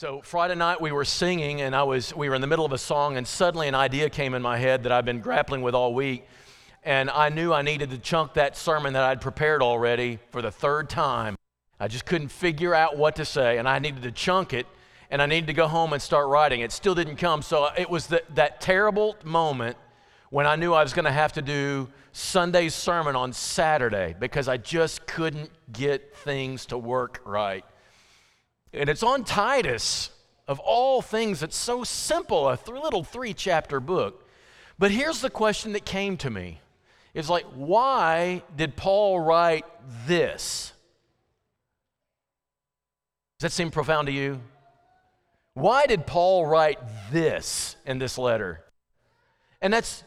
So Friday night we were singing and I was we were in the middle of a song and suddenly an idea came in my head that I've been grappling with all week and I knew I needed to chunk that sermon that I'd prepared already for the third time. I just couldn't figure out what to say and I needed to chunk it and I needed to go home and start writing. It still didn't come. So it was the, that terrible moment when I knew I was going to have to do Sunday's sermon on Saturday because I just couldn't get things to work right. And it's on Titus, of all things. It's so simple, a th- little three chapter book. But here's the question that came to me it's like, why did Paul write this? Does that seem profound to you? Why did Paul write this in this letter? And that's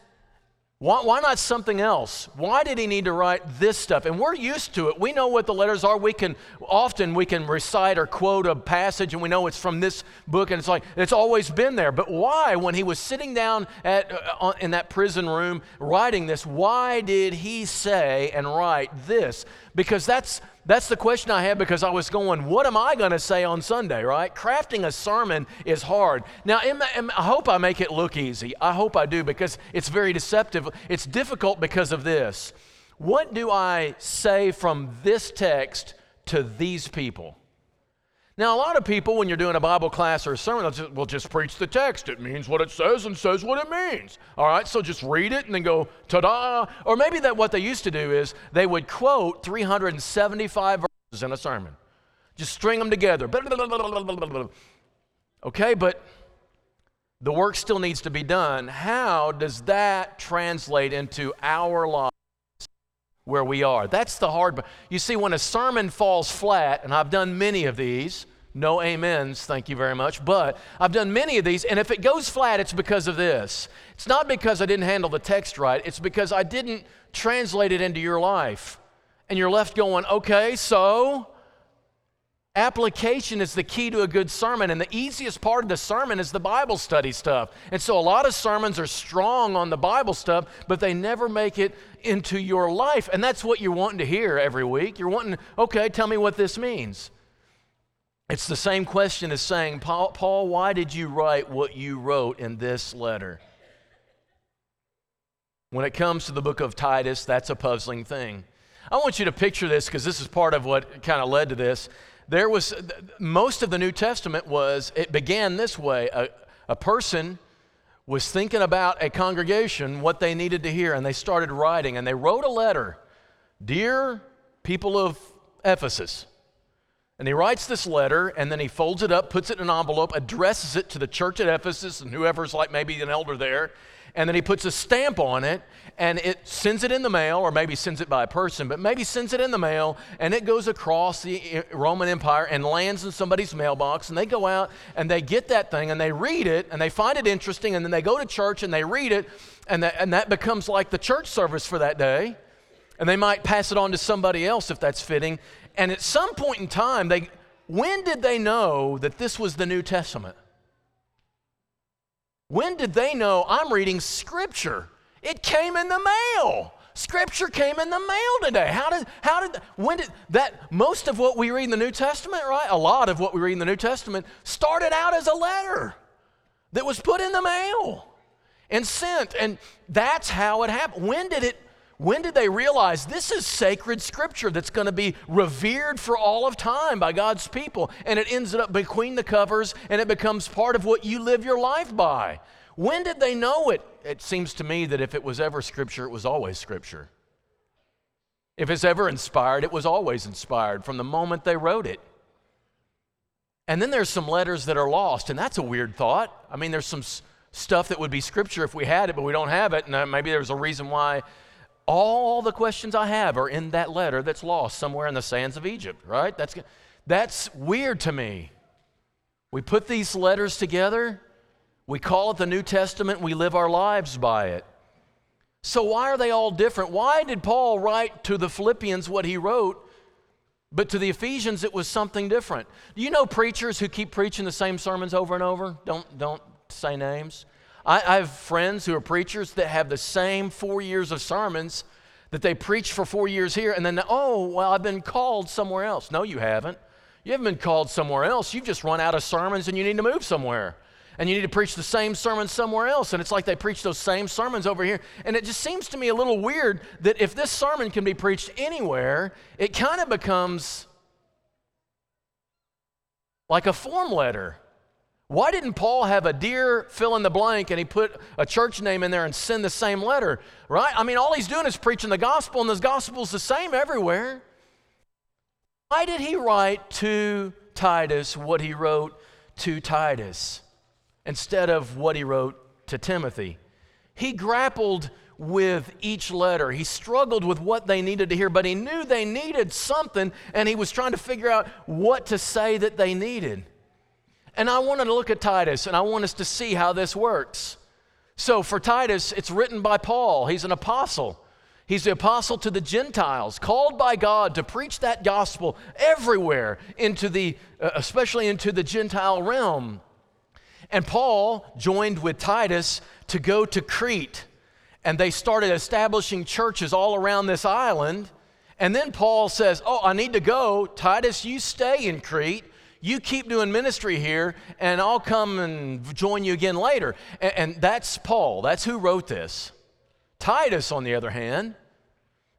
why, why, not something else? Why did he need to write this stuff? And we're used to it. We know what the letters are. We can often we can recite or quote a passage, and we know it's from this book, and it's like it's always been there. But why, when he was sitting down at, uh, in that prison room writing this, why did he say and write this? Because that's that's the question I had because I was going, what am I going to say on Sunday, right? Crafting a sermon is hard. Now, I hope I make it look easy. I hope I do because it's very deceptive. It's difficult because of this. What do I say from this text to these people? Now, a lot of people, when you're doing a Bible class or a sermon, just, will just preach the text. It means what it says and says what it means. All right, so just read it and then go, ta da. Or maybe that what they used to do is they would quote 375 verses in a sermon, just string them together. Okay, but the work still needs to be done. How does that translate into our lives? Where we are. That's the hard part. You see, when a sermon falls flat, and I've done many of these, no amens, thank you very much, but I've done many of these, and if it goes flat, it's because of this. It's not because I didn't handle the text right, it's because I didn't translate it into your life. And you're left going, okay, so Application is the key to a good sermon, and the easiest part of the sermon is the Bible study stuff. And so, a lot of sermons are strong on the Bible stuff, but they never make it into your life. And that's what you're wanting to hear every week. You're wanting, okay, tell me what this means. It's the same question as saying, Paul, Paul why did you write what you wrote in this letter? When it comes to the book of Titus, that's a puzzling thing. I want you to picture this because this is part of what kind of led to this there was most of the New Testament was it began this way. A, a person was thinking about a congregation what they needed to hear and they started writing and they wrote a letter. Dear people of ephesus. And he writes this letter and then he folds it up puts it in an envelope addresses it to the church at ephesus and whoever's like maybe an elder there and then he puts a stamp on it and it sends it in the mail, or maybe sends it by a person, but maybe sends it in the mail and it goes across the eh, Roman Empire and lands in somebody's mailbox. And they go out and they get that thing and they read it and they find it interesting and then they go to church and they read it and that, and that becomes like the church service for that day. And they might pass it on to somebody else if that's fitting. And at some point in time, they, when did they know that this was the New Testament? When did they know I'm reading Scripture? It came in the mail. Scripture came in the mail today. How did, how did, when did that, most of what we read in the New Testament, right? A lot of what we read in the New Testament started out as a letter that was put in the mail and sent. And that's how it happened. When did it when did they realize this is sacred scripture that's going to be revered for all of time by God's people? And it ends up between the covers and it becomes part of what you live your life by. When did they know it? It seems to me that if it was ever scripture, it was always scripture. If it's ever inspired, it was always inspired from the moment they wrote it. And then there's some letters that are lost, and that's a weird thought. I mean, there's some stuff that would be scripture if we had it, but we don't have it, and uh, maybe there's a reason why all the questions I have are in that letter that's lost somewhere in the sands of Egypt, right? That's, that's weird to me. We put these letters together, we call it the New Testament, we live our lives by it. So, why are they all different? Why did Paul write to the Philippians what he wrote, but to the Ephesians it was something different? Do you know preachers who keep preaching the same sermons over and over? Don't, don't say names. I, have friends who are preachers that have the same four years of sermons that they preach for four years here, and then, oh, well, I've been called somewhere else. No, you haven't. You haven't been called somewhere else. You've just run out of sermons and you need to move somewhere. And you need to preach the same sermon somewhere else. And it's like they preach those same sermons over here. And it just seems to me a little weird that if this sermon can be preached anywhere, it kind of becomes like a form letter. Why didn't Paul have a dear fill in the blank and he put a church name in there and send the same letter? Right? I mean, all he's doing is preaching the gospel, and the gospel's the same everywhere. Why did he write to Titus what he wrote to Titus instead of what he wrote to Timothy? He grappled with each letter. He struggled with what they needed to hear, but he knew they needed something, and he was trying to figure out what to say that they needed. And I want to look at Titus, and I want us to see how this works. So, for Titus, it's written by Paul. He's an apostle. He's the apostle to the Gentiles, called by God to preach that gospel everywhere, into the, uh, especially into the Gentile realm. And Paul joined with Titus to go to Crete, and they started establishing churches all around this island. And then Paul says, Oh, I need to go. Titus, you stay in Crete. You keep doing ministry here, and I'll come and join you again later. And, and that's Paul. That's who wrote this. Titus, on the other hand,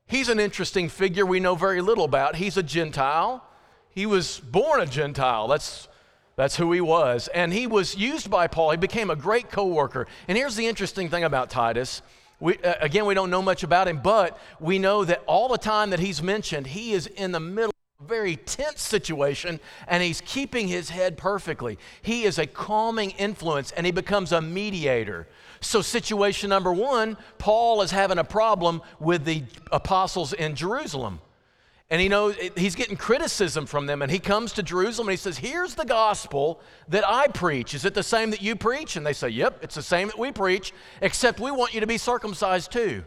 he's an interesting figure we know very little about. He's a Gentile. He was born a Gentile. That's, that's who he was. And he was used by Paul. He became a great co worker. And here's the interesting thing about Titus. We, uh, again, we don't know much about him, but we know that all the time that he's mentioned, he is in the middle very tense situation and he's keeping his head perfectly. He is a calming influence and he becomes a mediator. So, situation number one, Paul is having a problem with the apostles in Jerusalem. And he knows he's getting criticism from them. And he comes to Jerusalem and he says, Here's the gospel that I preach. Is it the same that you preach? And they say, Yep, it's the same that we preach, except we want you to be circumcised too.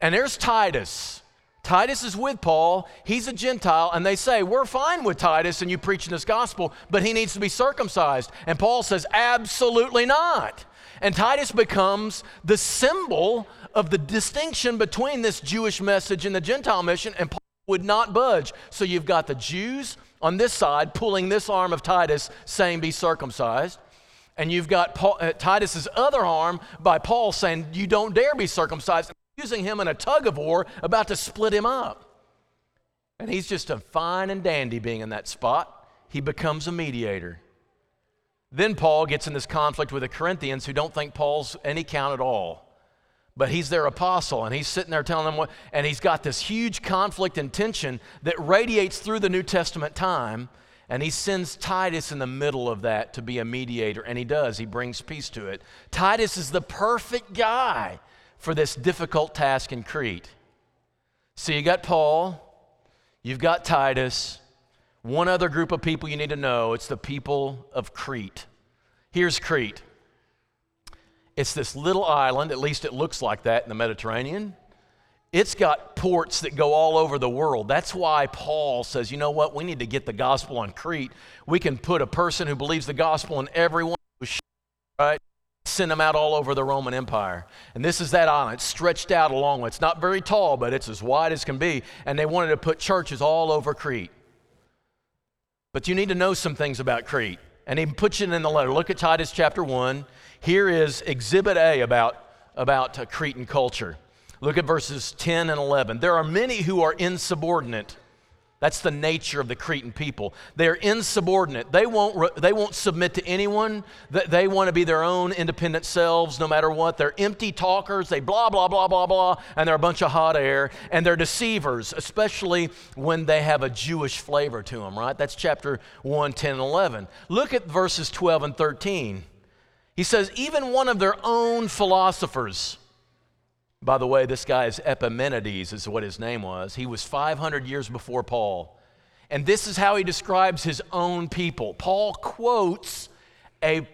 And there's Titus. Titus is with Paul. He's a Gentile. And they say, We're fine with Titus and you preaching this gospel, but he needs to be circumcised. And Paul says, Absolutely not. And Titus becomes the symbol of the distinction between this Jewish message and the Gentile mission, and Paul would not budge. So you've got the Jews on this side pulling this arm of Titus, saying, Be circumcised. And you've got Paul, uh, Titus's other arm by Paul saying, You don't dare be circumcised, using him in a tug of war about to split him up. And he's just a fine and dandy being in that spot. He becomes a mediator. Then Paul gets in this conflict with the Corinthians who don't think Paul's any count at all. But he's their apostle, and he's sitting there telling them what, and he's got this huge conflict and tension that radiates through the New Testament time. And he sends Titus in the middle of that to be a mediator, and he does. He brings peace to it. Titus is the perfect guy for this difficult task in Crete. So you got Paul, you've got Titus, one other group of people you need to know it's the people of Crete. Here's Crete. It's this little island, at least it looks like that in the Mediterranean. It's got ports that go all over the world. That's why Paul says, you know what, we need to get the gospel on Crete. We can put a person who believes the gospel in everyone, right? Send them out all over the Roman Empire. And this is that island. It's stretched out a long way. It's not very tall, but it's as wide as can be. And they wanted to put churches all over Crete. But you need to know some things about Crete. And he puts it in the letter. Look at Titus chapter 1. Here is exhibit A about, about uh, Cretan culture. Look at verses 10 and 11. There are many who are insubordinate that's the nature of the Cretan people. They're insubordinate. They won't, they won't submit to anyone. They want to be their own independent selves no matter what. They're empty talkers. They blah, blah, blah, blah, blah, and they're a bunch of hot air. And they're deceivers, especially when they have a Jewish flavor to them, right? That's chapter 1, 10, and 11. Look at verses 12 and 13. He says, even one of their own philosophers, by the way, this guy is Epimenides, is what his name was. He was 500 years before Paul. And this is how he describes his own people. Paul quotes a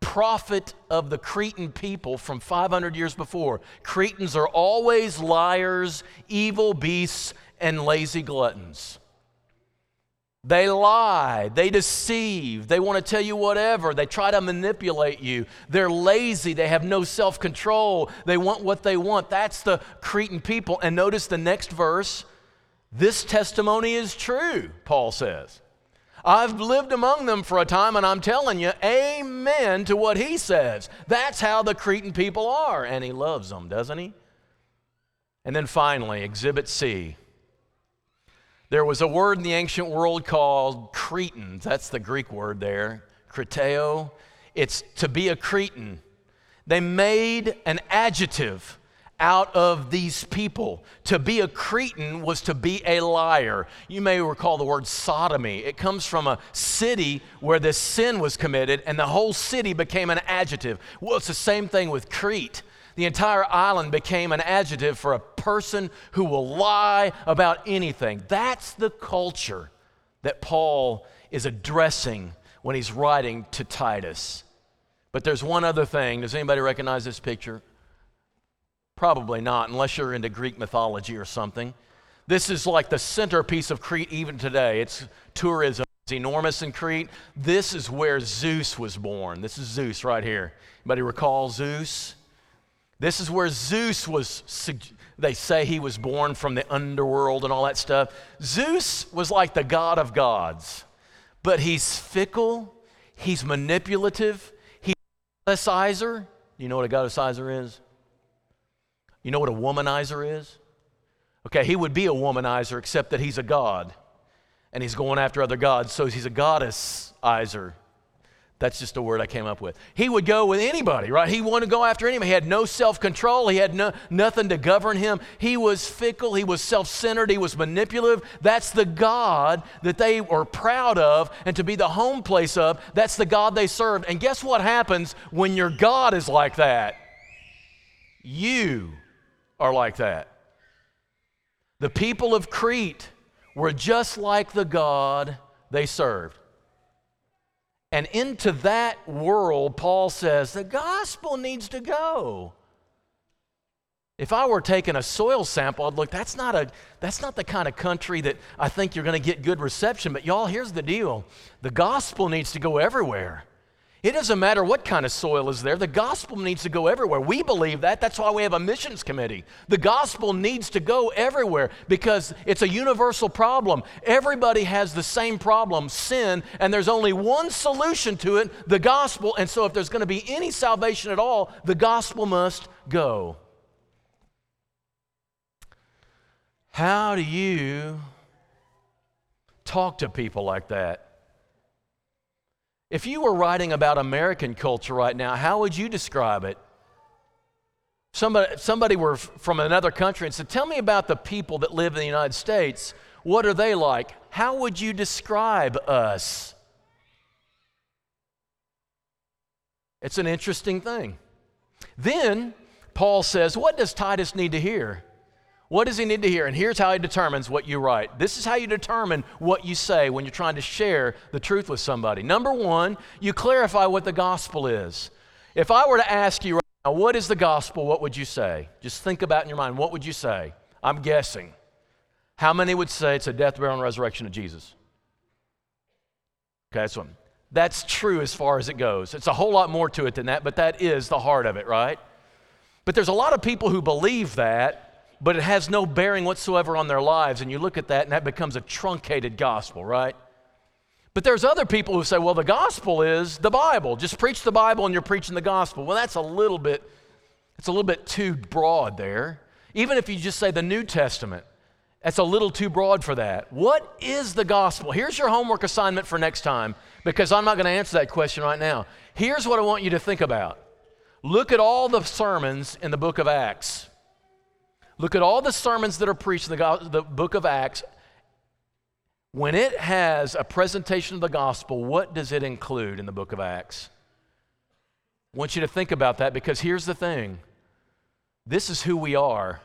prophet of the Cretan people from 500 years before. Cretans are always liars, evil beasts, and lazy gluttons. They lie, they deceive, they want to tell you whatever, they try to manipulate you. They're lazy, they have no self control, they want what they want. That's the Cretan people. And notice the next verse This testimony is true, Paul says. I've lived among them for a time, and I'm telling you, amen to what he says. That's how the Cretan people are. And he loves them, doesn't he? And then finally, Exhibit C. There was a word in the ancient world called Cretans. That's the Greek word there, Kreteo. It's to be a Cretan. They made an adjective out of these people. To be a Cretan was to be a liar. You may recall the word sodomy. It comes from a city where this sin was committed, and the whole city became an adjective. Well, it's the same thing with Crete. The entire island became an adjective for a person who will lie about anything. That's the culture that Paul is addressing when he's writing to Titus. But there's one other thing. Does anybody recognize this picture? Probably not, unless you're into Greek mythology or something. This is like the centerpiece of Crete even today. It's tourism. It's enormous in Crete. This is where Zeus was born. This is Zeus right here. Anybody recall Zeus? This is where Zeus was, they say he was born from the underworld and all that stuff. Zeus was like the god of gods, but he's fickle, he's manipulative, he's a goddessizer. You know what a goddessizer is? You know what a womanizer is? Okay, he would be a womanizer, except that he's a god and he's going after other gods. So he's a goddessizer. That's just a word I came up with. He would go with anybody, right? He wanted to go after anybody. He had no self control. He had no, nothing to govern him. He was fickle. He was self centered. He was manipulative. That's the God that they were proud of and to be the home place of. That's the God they served. And guess what happens when your God is like that? You are like that. The people of Crete were just like the God they served. And into that world, Paul says the gospel needs to go. If I were taking a soil sample, I'd look, that's not, a, that's not the kind of country that I think you're going to get good reception. But y'all, here's the deal the gospel needs to go everywhere. It doesn't matter what kind of soil is there, the gospel needs to go everywhere. We believe that. That's why we have a missions committee. The gospel needs to go everywhere because it's a universal problem. Everybody has the same problem sin, and there's only one solution to it the gospel. And so, if there's going to be any salvation at all, the gospel must go. How do you talk to people like that? If you were writing about American culture right now, how would you describe it? Somebody, somebody were from another country and said, Tell me about the people that live in the United States. What are they like? How would you describe us? It's an interesting thing. Then Paul says, What does Titus need to hear? What does he need to hear? And here's how he determines what you write. This is how you determine what you say when you're trying to share the truth with somebody. Number one, you clarify what the gospel is. If I were to ask you right now, what is the gospel, what would you say? Just think about in your mind, what would you say? I'm guessing. How many would say it's a death, burial, and resurrection of Jesus? Okay, that's one. That's true as far as it goes. It's a whole lot more to it than that, but that is the heart of it, right? But there's a lot of people who believe that but it has no bearing whatsoever on their lives. And you look at that, and that becomes a truncated gospel, right? But there's other people who say, well, the gospel is the Bible. Just preach the Bible and you're preaching the gospel. Well, that's a little bit, it's a little bit too broad there. Even if you just say the New Testament, that's a little too broad for that. What is the gospel? Here's your homework assignment for next time, because I'm not going to answer that question right now. Here's what I want you to think about. Look at all the sermons in the book of Acts. Look at all the sermons that are preached in the, the book of Acts. When it has a presentation of the gospel, what does it include in the book of Acts? I want you to think about that because here's the thing this is who we are.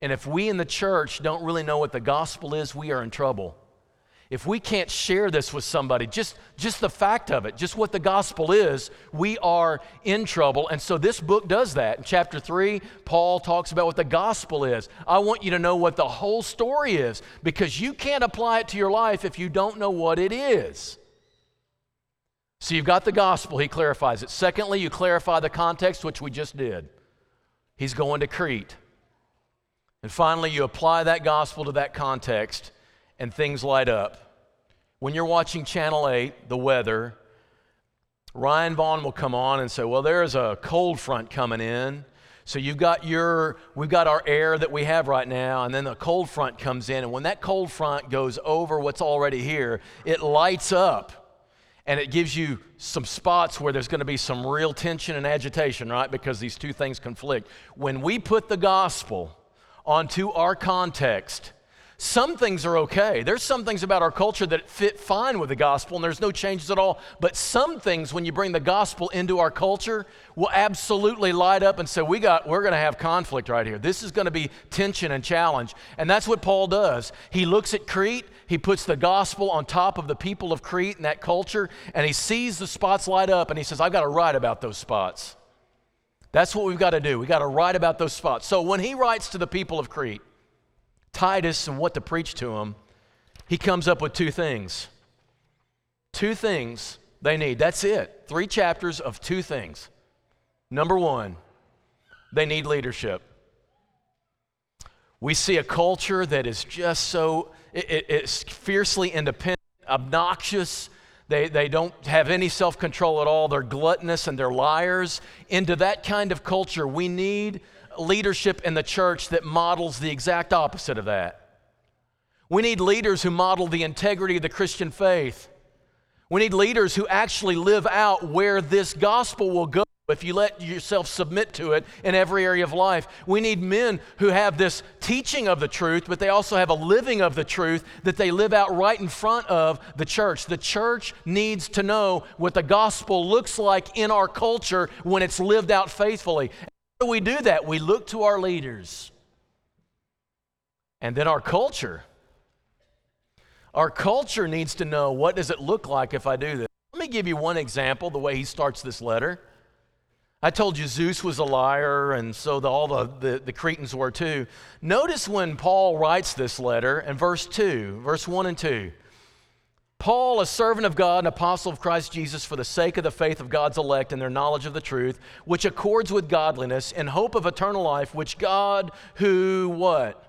And if we in the church don't really know what the gospel is, we are in trouble if we can't share this with somebody, just, just the fact of it, just what the gospel is, we are in trouble. And so this book does that. In chapter 3, Paul talks about what the gospel is. I want you to know what the whole story is because you can't apply it to your life if you don't know what it is. So you've got the gospel, he clarifies it. Secondly, you clarify the context, which we just did. He's going to Crete. And finally, you apply that gospel to that context, and things light up. When you're watching Channel 8, the weather, Ryan Vaughn will come on and say, Well, there's a cold front coming in. So you've got your, we've got our air that we have right now, and then the cold front comes in. And when that cold front goes over what's already here, it lights up and it gives you some spots where there's going to be some real tension and agitation, right? Because these two things conflict. When we put the gospel onto our context, some things are okay. There's some things about our culture that fit fine with the gospel, and there's no changes at all. But some things, when you bring the gospel into our culture, will absolutely light up and say, "We got, we're going to have conflict right here. This is going to be tension and challenge." And that's what Paul does. He looks at Crete, he puts the gospel on top of the people of Crete and that culture, and he sees the spots light up, and he says, "I've got to write about those spots." That's what we've got to do. We've got to write about those spots. So when he writes to the people of Crete, Titus and what to preach to him, he comes up with two things. Two things they need. That's it. Three chapters of two things. Number one, they need leadership. We see a culture that is just so, it, it, it's fiercely independent, obnoxious. They, they don't have any self control at all. They're gluttonous and they're liars. Into that kind of culture, we need leadership in the church that models the exact opposite of that. We need leaders who model the integrity of the Christian faith. We need leaders who actually live out where this gospel will go if you let yourself submit to it in every area of life. We need men who have this teaching of the truth, but they also have a living of the truth that they live out right in front of the church. The church needs to know what the gospel looks like in our culture when it's lived out faithfully. Do we do that? We look to our leaders. And then our culture. Our culture needs to know what does it look like if I do this. Let me give you one example the way he starts this letter. I told you Zeus was a liar, and so the, all the, the, the, Cretans were too. Notice when Paul writes this letter in verse 2, verse 1 and 2. Paul, a servant of God, an apostle of Christ Jesus, for the sake of the faith of God's elect and their knowledge of the truth, which accords with godliness, and hope of eternal life, which God, who what?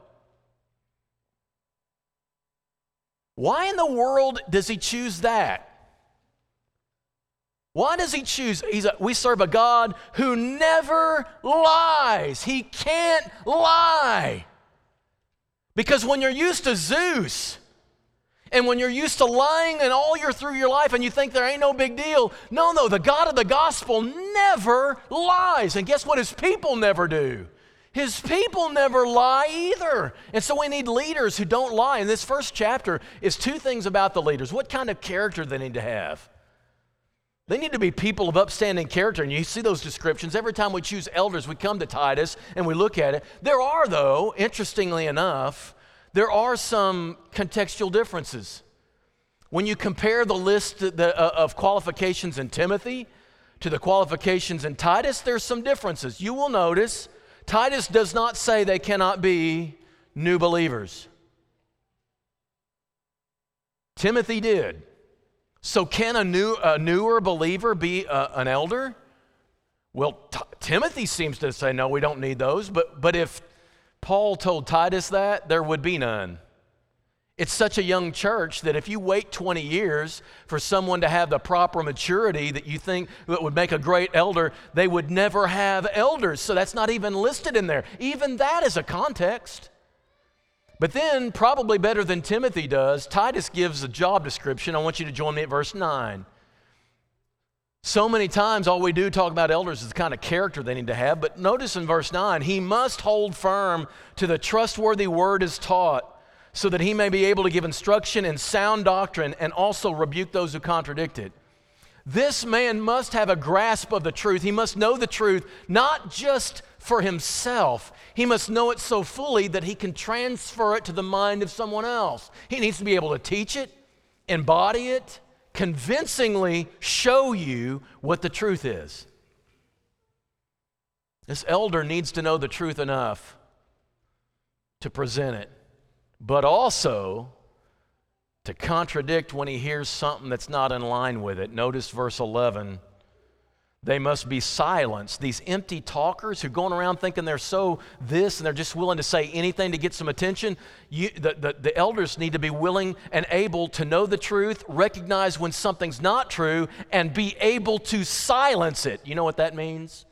Why in the world does he choose that? Why does he choose? A, we serve a God who never lies. He can't lie. Because when you're used to Zeus, and when you're used to lying and all you're through your life and you think there ain't no big deal, no, no, the God of the gospel never lies. And guess what? His people never do. His people never lie either. And so we need leaders who don't lie. And this first chapter is two things about the leaders what kind of character they need to have. They need to be people of upstanding character. And you see those descriptions. Every time we choose elders, we come to Titus and we look at it. There are, though, interestingly enough, there are some contextual differences. When you compare the list uh, of qualifications in Timothy to the qualifications in Titus, there's some differences. You will notice Titus does not say they cannot be new believers. Timothy did. So, can a, new, a newer believer be a, uh, an elder? Well, t- Timothy seems to say, no, we don't need those. But, but if Paul told Titus that, there would be none. It's such a young church that if you wait 20 years for someone to have the proper maturity that you think that would make a great elder, they would never have elders. So that's not even listed in there. Even that is a context. But then, probably better than Timothy does, Titus gives a job description. I want you to join me at verse 9. So many times, all we do talk about elders is the kind of character they need to have. But notice in verse 9, he must hold firm to the trustworthy word as taught, so that he may be able to give instruction in sound doctrine and also rebuke those who contradict it. This man must have a grasp of the truth. He must know the truth, not just for himself. He must know it so fully that he can transfer it to the mind of someone else. He needs to be able to teach it, embody it, convincingly show you what the truth is. This elder needs to know the truth enough to present it, but also to contradict when he hears something that's not in line with it. Notice verse 11. They must be silenced. These empty talkers who are going around thinking they're so this and they're just willing to say anything to get some attention, you, the, the, the elders need to be willing and able to know the truth, recognize when something's not true, and be able to silence it. You know what that means?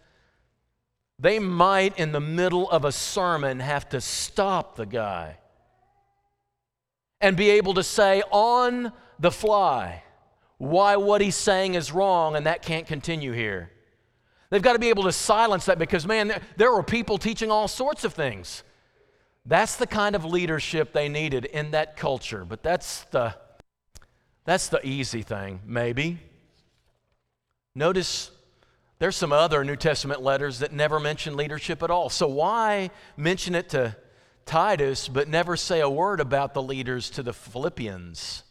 They might, in the middle of a sermon, have to stop the guy and be able to say on the fly why what he's saying is wrong and that can't continue here. They've got to be able to silence that because, man, there were people teaching all sorts of things. That's the kind of leadership they needed in that culture. But that's the, that's the easy thing, maybe. Notice there's some other New Testament letters that never mention leadership at all. So why mention it to Titus but never say a word about the leaders to the Philippians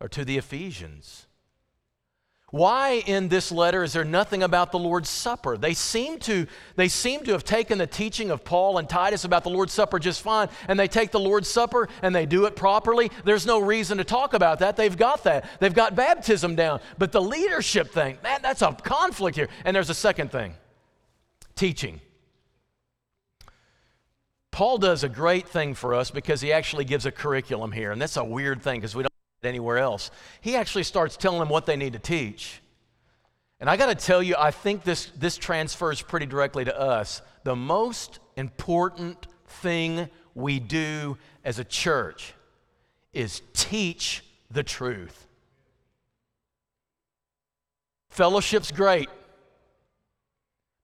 or to the Ephesians? Why in this letter is there nothing about the Lord's Supper? They seem to they seem to have taken the teaching of Paul and Titus about the Lord's Supper just fine and they take the Lord's Supper and they do it properly. There's no reason to talk about that. They've got that. They've got baptism down. But the leadership thing, man, that's a conflict here. And there's a second thing. Teaching. Paul does a great thing for us because he actually gives a curriculum here. And that's a weird thing because we don't anywhere else. He actually starts telling them what they need to teach. And I got to tell you, I think this, this transfers pretty directly to us. The most important thing we do as a church is teach the truth. Fellowship's great,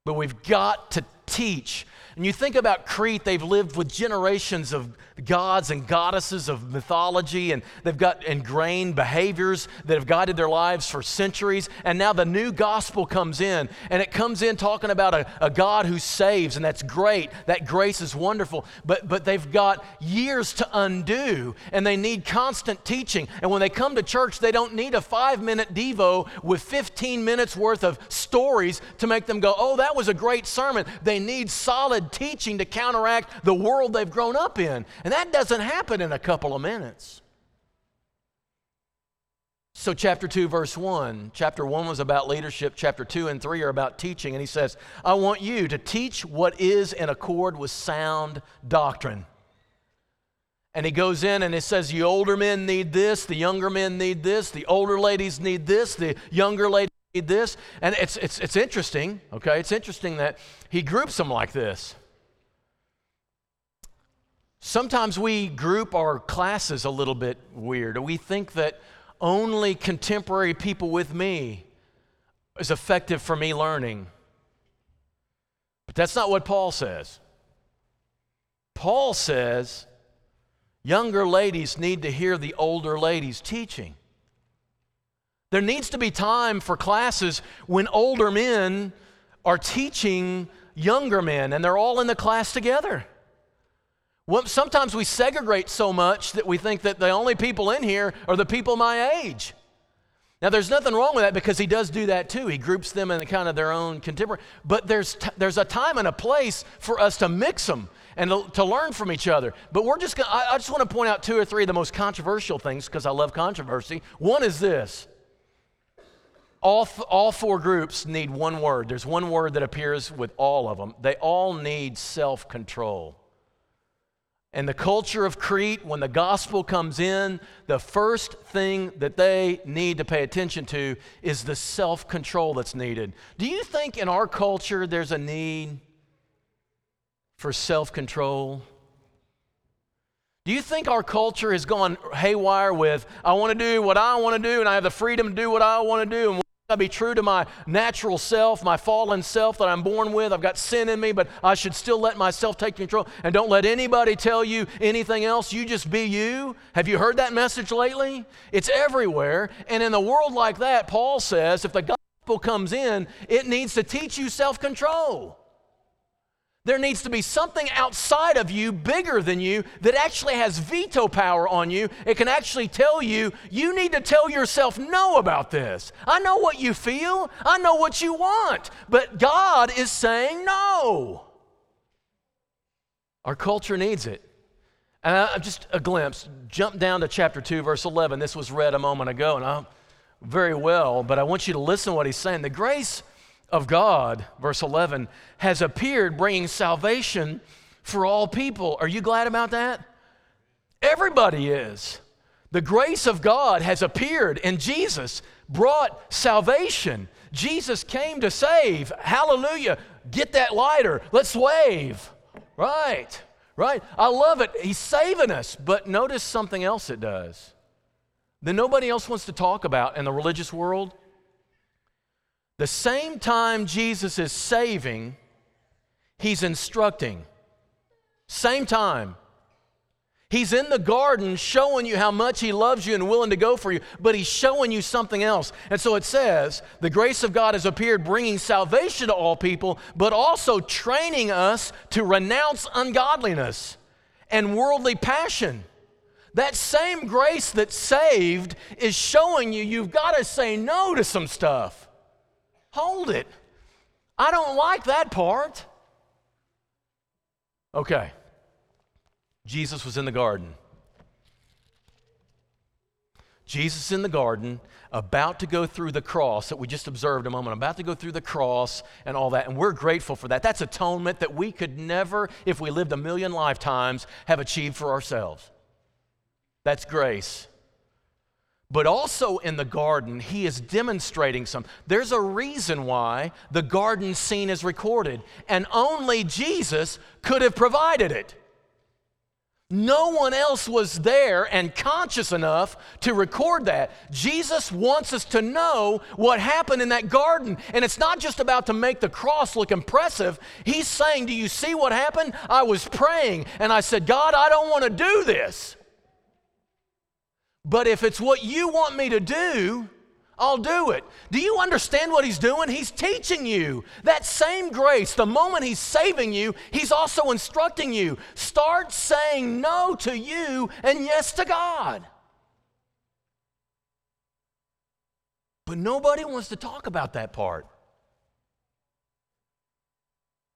but we've got to teach and you think about Crete, they've lived with generations of gods and goddesses of mythology, and they've got ingrained behaviors that have guided their lives for centuries. And now the new gospel comes in, and it comes in talking about a, a God who saves, and that's great. That grace is wonderful. But, but they've got years to undo, and they need constant teaching. And when they come to church, they don't need a five minute Devo with 15 minutes worth of stories to make them go, oh, that was a great sermon. They need solid solid teaching to counteract the world they've grown up in. And that doesn't happen in a couple of minutes. So, chapter 2, verse 1. Chapter 1 was about leadership. Chapter 2 and 3 are about teaching. And he says, I want you to teach what is in accord with sound doctrine. And he goes in and he says, The older men need this, the younger men need this, the older ladies need this, the younger ladies this. And it's, it's, it's interesting, okay? It's interesting that he groups them like this. Sometimes we group our classes a little bit weird. We think that only contemporary people with me is effective for me learning. But that's not what Paul says. Paul says younger ladies need to hear the older ladies teaching. There needs to be time for classes when older men are teaching younger men and they're all in the class together. Well, sometimes we segregate so much that we think that the only people in here are the people my age. Now, there's nothing wrong with that because he does do that too. He groups them in kind of their own contemporary. But there's, t- there's a time and a place for us to mix them and to, learn from each other. But we're just going I, I just want to point out two or three of the most controversial things because I love controversy. One is this all, all four groups need one word. There's one word that appears with all of them. They all need self control. And the culture of Crete, when the gospel comes in, the first thing that they need to pay attention to is the self control that's needed. Do you think in our culture there's a need for self control? Do you think our culture has gone haywire with, I want to do what I want to do, and I have the freedom to do what I want to do, and I be true to my natural self, my fallen self that I'm born with. I've got sin in me, but I should still let myself take control. And don't let anybody tell you anything else. You just be you. Have you heard that message lately? It's everywhere. And in a world like that, Paul says if the gospel comes in, it needs to teach you self control. There needs to be something outside of you, bigger than you, that actually has veto power on you. It can actually tell you, you need to tell yourself no about this. I know what you feel, I know what you want, but God is saying no. Our culture needs it. And I, just a glimpse, jump down to chapter 2, verse 11. This was read a moment ago, and I'm very well, but I want you to listen to what he's saying. The grace of God, verse 11, has appeared bringing salvation for all people. Are you glad about that? Everybody is. The grace of God has appeared, and Jesus brought salvation. Jesus came to save. Hallelujah. Get that lighter. Let's wave. Right, right. I love it. He's saving us. But notice something else it does that nobody else wants to talk about in the religious world. The same time Jesus is saving, he's instructing. Same time. He's in the garden showing you how much He loves you and willing to go for you, but He's showing you something else. And so it says, the grace of God has appeared, bringing salvation to all people, but also training us to renounce ungodliness and worldly passion. That same grace that saved is showing you you've got to say no to some stuff. Hold it. I don't like that part. Okay. Jesus was in the garden. Jesus in the garden, about to go through the cross that we just observed a moment, about to go through the cross and all that. And we're grateful for that. That's atonement that we could never, if we lived a million lifetimes, have achieved for ourselves. That's grace. But also in the garden, he is demonstrating some. There's a reason why the garden scene is recorded, and only Jesus could have provided it. No one else was there and conscious enough to record that. Jesus wants us to know what happened in that garden. And it's not just about to make the cross look impressive. He's saying, Do you see what happened? I was praying and I said, God, I don't want to do this. But if it's what you want me to do, I'll do it. Do you understand what he's doing? He's teaching you that same grace. The moment he's saving you, he's also instructing you. Start saying no to you and yes to God. But nobody wants to talk about that part.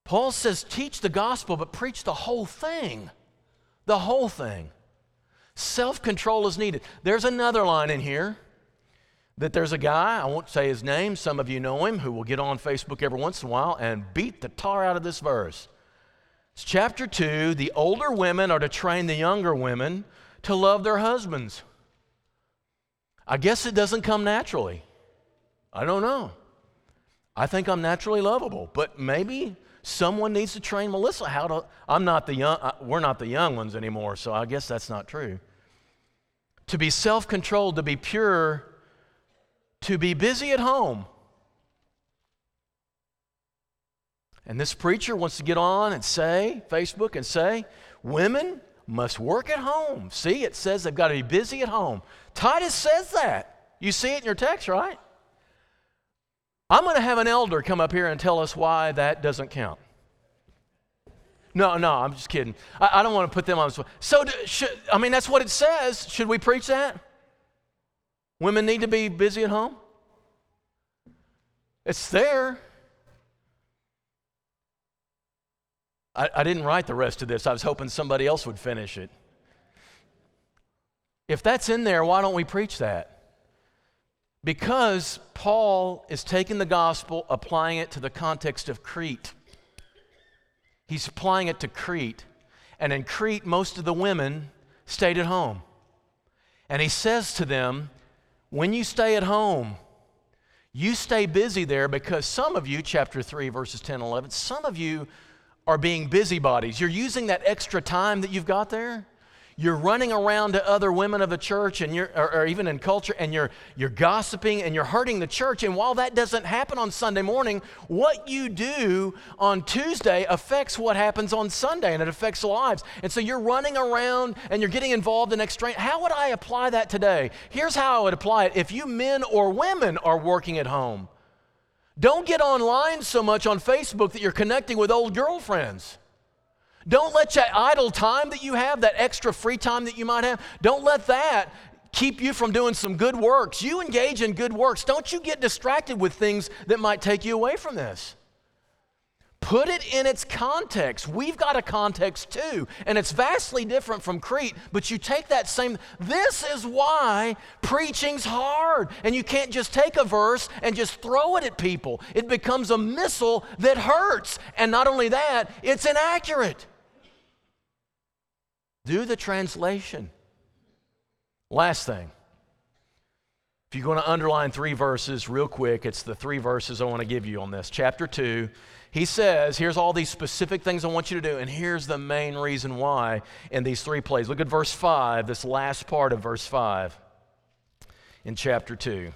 Paul says, teach the gospel, but preach the whole thing. The whole thing. Self control is needed. There's another line in here that there's a guy, I won't say his name, some of you know him, who will get on Facebook every once in a while and beat the tar out of this verse. It's chapter 2 the older women are to train the younger women to love their husbands. I guess it doesn't come naturally. I don't know. I think I'm naturally lovable, but maybe someone needs to train Melissa how to. I'm not the young, we're not the young ones anymore, so I guess that's not true. To be self controlled, to be pure, to be busy at home. And this preacher wants to get on and say, Facebook, and say, women must work at home. See, it says they've got to be busy at home. Titus says that. You see it in your text, right? I'm going to have an elder come up here and tell us why that doesn't count. No, no, I'm just kidding. I, I don't want to put them on the spot. So, do, should, I mean, that's what it says. Should we preach that? Women need to be busy at home? It's there. I, I didn't write the rest of this. I was hoping somebody else would finish it. If that's in there, why don't we preach that? Because Paul is taking the gospel, applying it to the context of Crete. He's applying it to Crete. And in Crete, most of the women stayed at home. And he says to them, when you stay at home, you stay busy there because some of you, chapter 3, verses 10 and 11, some of you are being busybodies. You're using that extra time that you've got there you're running around to other women of the church and you're, or, or, even in culture and you're, you're gossiping and you're hurting the church. And while that doesn't happen on Sunday morning, what you do on Tuesday affects what happens on Sunday and it affects lives. And so you're running around and you're getting involved in extreme. How would I apply that today? Here's how I would apply it. If you men or women are working at home, don't get online so much on Facebook that you're connecting with old girlfriends. Don't let that idle time that you have, that extra free time that you might have, don't let that keep you from doing some good works. You engage in good works. Don't you get distracted with things that might take you away from this. Put it in its context. We've got a context too, and it's vastly different from Crete, but you take that same. This is why preaching's hard, and you can't just take a verse and just throw it at people. It becomes a missile that hurts, and not only that, it's inaccurate. Do the translation. Last thing. If you're going to underline three verses real quick, it's the three verses I want to give you on this. Chapter 2, he says, Here's all these specific things I want you to do, and here's the main reason why in these three plays. Look at verse 5, this last part of verse 5 in chapter 2.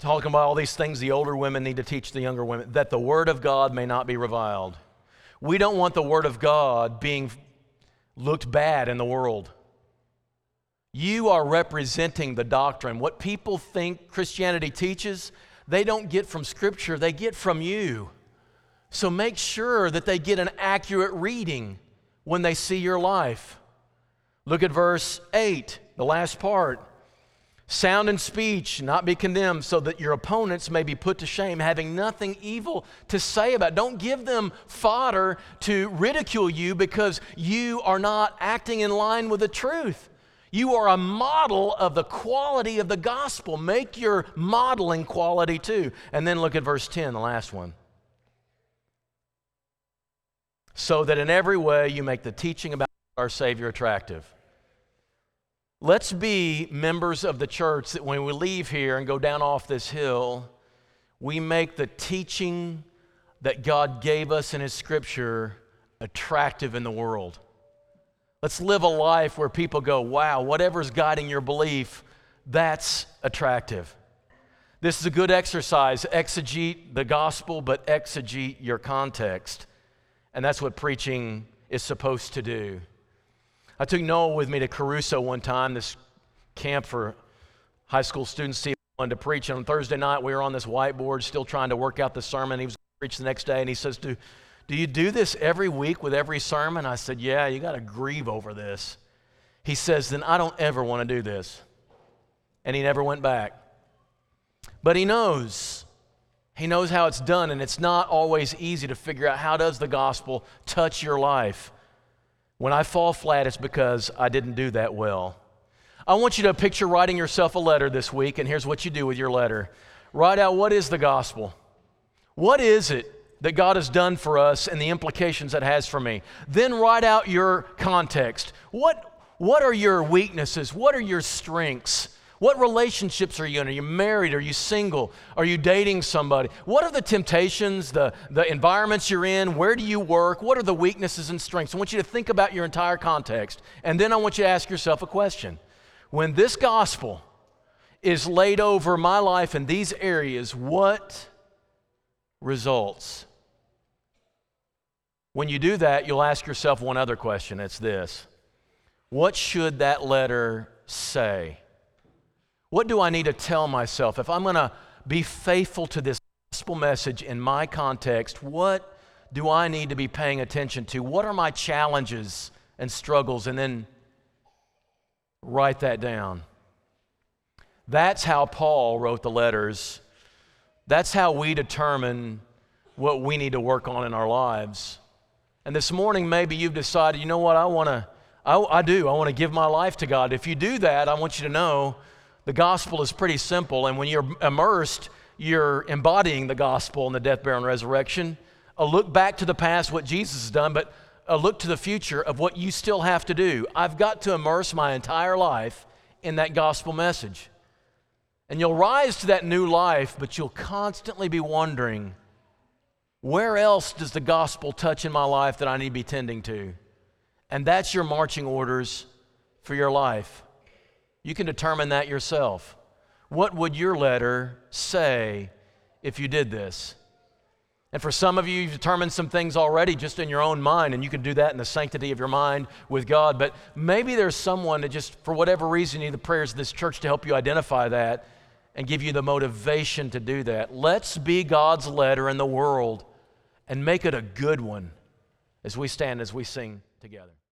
Talking about all these things the older women need to teach the younger women, that the word of God may not be reviled. We don't want the word of God being looked bad in the world. You are representing the doctrine. What people think Christianity teaches, they don't get from Scripture, they get from you. So make sure that they get an accurate reading when they see your life. Look at verse 8, the last part. Sound in speech, not be condemned, so that your opponents may be put to shame, having nothing evil to say about. It. Don't give them fodder to ridicule you because you are not acting in line with the truth. You are a model of the quality of the gospel. Make your modeling quality too. And then look at verse 10, the last one. So that in every way you make the teaching about our Savior attractive. Let's be members of the church that when we leave here and go down off this hill, we make the teaching that God gave us in His Scripture attractive in the world. Let's live a life where people go, wow, whatever's guiding your belief, that's attractive. This is a good exercise. Exegete the gospel, but exegete your context. And that's what preaching is supposed to do. I took Noah with me to Caruso one time, this camp for high school students to to preach. And on Thursday night, we were on this whiteboard still trying to work out the sermon. He was going to preach the next day, and he says, Do do you do this every week with every sermon? I said, Yeah, you got to grieve over this. He says, Then I don't ever want to do this. And he never went back. But he knows. He knows how it's done, and it's not always easy to figure out how does the gospel touch your life. When I fall flat, it's because I didn't do that well. I want you to picture writing yourself a letter this week, and here's what you do with your letter write out what is the gospel? What is it? that God has done for us and the implications that has for me. Then write out your context. What, what are your weaknesses? What are your strengths? What relationships are you in? Are you married? Are you single? Are you dating somebody? What are the temptations, the, the environments you're in? Where do you work? What are the weaknesses and strengths? I want you to think about your entire context. And then I want you to ask yourself a question. When this gospel is laid over my life in these areas, what results? When you do that, you'll ask yourself one other question. It's this What should that letter say? What do I need to tell myself? If I'm going to be faithful to this gospel message in my context, what do I need to be paying attention to? What are my challenges and struggles? And then write that down. That's how Paul wrote the letters. That's how we determine what we need to work on in our lives. And this morning, maybe you've decided, you know what, I want to, I, I do, I want to give my life to God. If you do that, I want you to know the gospel is pretty simple. And when you're immersed, you're embodying the gospel in the death, burial, and resurrection. A look back to the past, what Jesus has done, but a look to the future of what you still have to do. I've got to immerse my entire life in that gospel message. And you'll rise to that new life, but you'll constantly be wondering, where else does the gospel touch in my life that I need to be tending to? And that's your marching orders for your life. You can determine that yourself. What would your letter say if you did this? And for some of you, you've determined some things already just in your own mind, and you can do that in the sanctity of your mind with God. But maybe there's someone that just, for whatever reason, you need the prayers of this church to help you identify that and give you the motivation to do that. Let's be God's letter in the world and make it a good one as we stand, as we sing together.